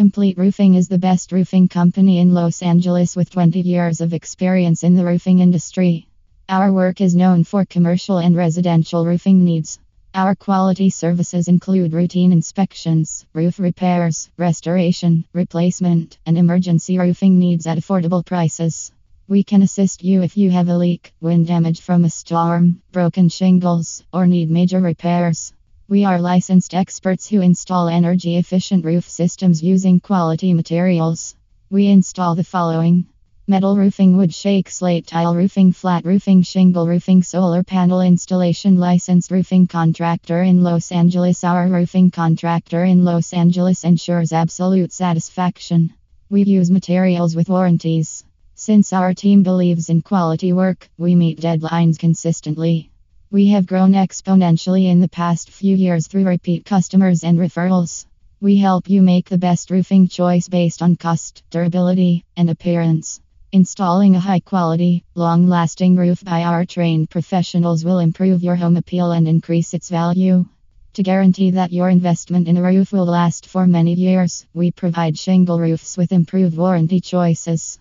Complete Roofing is the best roofing company in Los Angeles with 20 years of experience in the roofing industry. Our work is known for commercial and residential roofing needs. Our quality services include routine inspections, roof repairs, restoration, replacement, and emergency roofing needs at affordable prices. We can assist you if you have a leak, wind damage from a storm, broken shingles, or need major repairs. We are licensed experts who install energy efficient roof systems using quality materials. We install the following metal roofing, wood shake, slate tile roofing, flat roofing, shingle roofing, solar panel installation, licensed roofing contractor in Los Angeles. Our roofing contractor in Los Angeles ensures absolute satisfaction. We use materials with warranties. Since our team believes in quality work, we meet deadlines consistently. We have grown exponentially in the past few years through repeat customers and referrals. We help you make the best roofing choice based on cost, durability, and appearance. Installing a high quality, long lasting roof by our trained professionals will improve your home appeal and increase its value. To guarantee that your investment in a roof will last for many years, we provide shingle roofs with improved warranty choices.